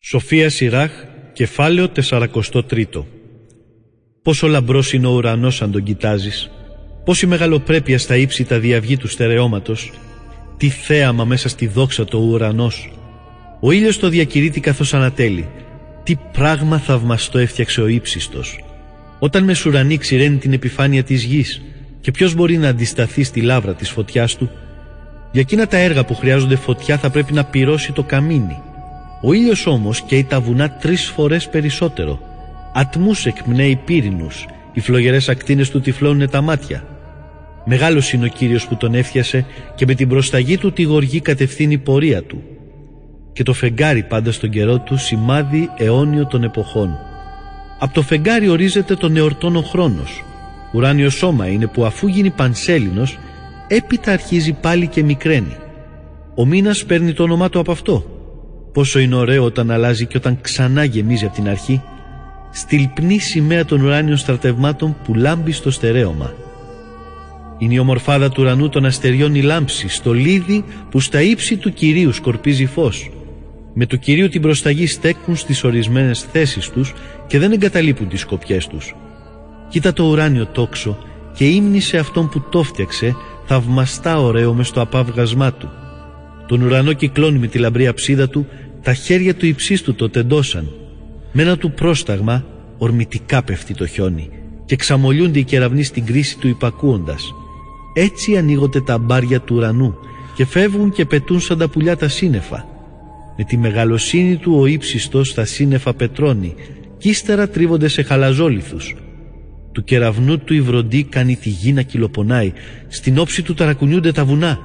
Σοφία Σιράχ, κεφάλαιο 43 Πόσο λαμπρός είναι ο ουρανός αν τον κοιτάζεις. Πόση μεγαλοπρέπεια στα ύψη τα διαυγή του στερεώματος. Τι θέαμα μέσα στη δόξα το ουρανός. Ο ήλιος το διακηρύττει καθώς ανατέλει. Τι πράγμα θαυμαστό έφτιαξε ο ύψιστος. Όταν μες σουρανί ξηραίνει την επιφάνεια της γης. Και ποιος μπορεί να αντισταθεί στη λάβρα της φωτιάς του. Για εκείνα τα έργα που χρειάζονται φωτιά θα πρέπει να πυρώσει το καμίνι ο ήλιος όμως καίει τα βουνά τρεις φορές περισσότερο. Ατμούς εκπνέει πύρινους, οι φλογερές ακτίνες του τυφλώνουν τα μάτια. Μεγάλος είναι ο Κύριος που τον έφτιασε και με την προσταγή του τη γοργή κατευθύνει πορεία του. Και το φεγγάρι πάντα στον καιρό του σημάδι αιώνιο των εποχών. Από το φεγγάρι ορίζεται τον εορτών ο χρόνος. Ουράνιο σώμα είναι που αφού γίνει πανσέλινος, έπειτα αρχίζει πάλι και μικραίνει. Ο μήνας παίρνει το όνομά του από αυτό Πόσο είναι ωραίο όταν αλλάζει και όταν ξανά γεμίζει από την αρχή στυλπνή σημαία των ουράνιων στρατευμάτων που λάμπει στο στερέωμα. Είναι η ομορφάδα του ουρανού των αστεριών η λάμψη, στο λίδι που στα ύψη του Κυρίου σκορπίζει φως. Με του Κυρίου την προσταγή στέκουν στις ορισμένες θέσεις τους και δεν εγκαταλείπουν τις σκοπιές τους. Κοίτα το ουράνιο τόξο και ύμνησε αυτόν που το φτιαξε θαυμαστά ωραίο μες στο απάβγασμά του. Τον ουρανό κυκλώνει με τη λαμπρή αψίδα του, τα χέρια του υψίστου το τεντώσαν. Με ένα του πρόσταγμα ορμητικά πέφτει το χιόνι και ξαμολιούνται οι κεραυνοί στην κρίση του υπακούοντας. Έτσι ανοίγονται τα μπάρια του ουρανού και φεύγουν και πετούν σαν τα πουλιά τα σύννεφα. Με τη μεγαλοσύνη του ο ύψιστος στα σύννεφα πετρώνει κι ύστερα τρίβονται σε χαλαζόλιθους. Του κεραυνού του η βροντή κάνει τη γη να κυλοπονάει, στην όψη του ταρακουνιούνται τα βουνά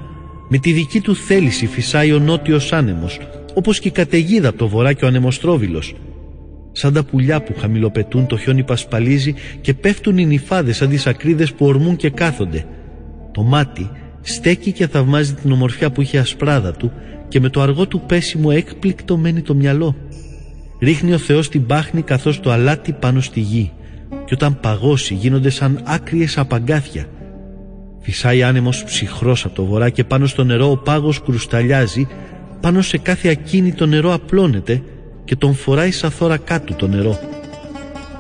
με τη δική του θέληση φυσάει ο νότιος άνεμος, όπως και η καταιγίδα από το βορρά και ο ανεμοστρόβιλος. Σαν τα πουλιά που χαμηλοπετούν το χιόνι πασπαλίζει και πέφτουν οι νυφάδες σαν τις ακρίδες που ορμούν και κάθονται. Το μάτι στέκει και θαυμάζει την ομορφιά που είχε ασπράδα του και με το αργό του πέσιμο έκπληκτο μένει το μυαλό. Ρίχνει ο Θεός την πάχνη καθώς το αλάτι πάνω στη γη και όταν παγώσει γίνονται σαν άκριες απαγκάθια Φυσάει άνεμος ψυχρός από το βορρά και πάνω στο νερό ο πάγος κρουσταλιάζει, πάνω σε κάθε ακίνητο νερό απλώνεται και τον φοράει σαν θώρα κάτω το νερό.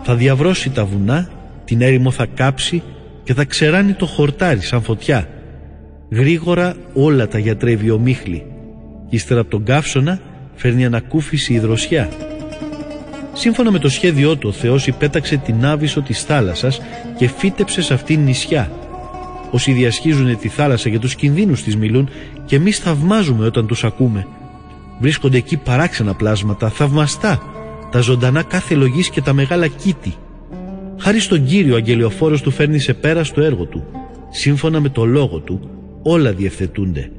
Θα διαβρώσει τα βουνά, την έρημο θα κάψει και θα ξεράνει το χορτάρι σαν φωτιά. Γρήγορα όλα τα γιατρεύει ο Μίχλη. Ύστερα από τον καύσωνα φέρνει ανακούφιση η δροσιά. Σύμφωνα με το σχέδιό του ο Θεός υπέταξε την άβυσο της θάλασσας και φύτεψε σε αυτήν νησιά Όσοι διασχίζουν τη θάλασσα για τους κινδύνους της μιλούν και εμείς θαυμάζουμε όταν τους ακούμε. Βρίσκονται εκεί παράξενα πλάσματα, θαυμαστά, τα ζωντανά κάθε λογής και τα μεγάλα κήτη. Χάρη στον Κύριο ο αγγελιοφόρος του φέρνει σε πέρα στο έργο του. Σύμφωνα με το λόγο του, όλα διευθετούνται.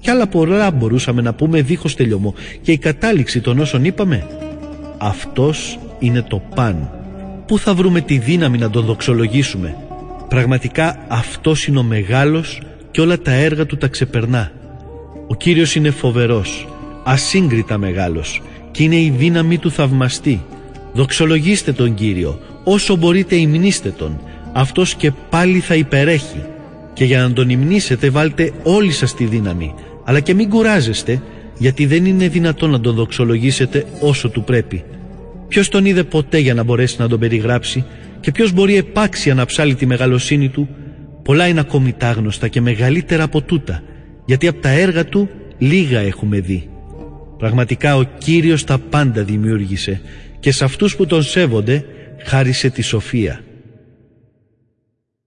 Κι άλλα πολλά μπορούσαμε να πούμε δίχως τελειωμό και η κατάληξη των όσων είπαμε, αυτός είναι το παν. Πού θα βρούμε τη δύναμη να τον δοξολογήσουμε; Πραγματικά αυτός είναι ο μεγάλος και όλα τα έργα του τα ξεπερνά. Ο Κύριος είναι φοβερός, ασύγκριτα μεγάλος και είναι η δύναμή του θαυμαστή. Δοξολογήστε τον Κύριο, όσο μπορείτε υμνήστε τον, αυτός και πάλι θα υπερέχει. Και για να τον υμνήσετε βάλτε όλη σας τη δύναμη, αλλά και μην κουράζεστε, γιατί δεν είναι δυνατόν να τον δοξολογήσετε όσο του πρέπει. Ποιος τον είδε ποτέ για να μπορέσει να τον περιγράψει; Και ποιος μπορεί επάξια να ψάλει τη μεγαλοσύνη του, πολλά είναι ακόμη τάγνωστα και μεγαλύτερα από τούτα, γιατί από τα έργα του λίγα έχουμε δει. Πραγματικά ο Κύριος τα πάντα δημιούργησε και σε αυτούς που τον σέβονται χάρισε τη σοφία.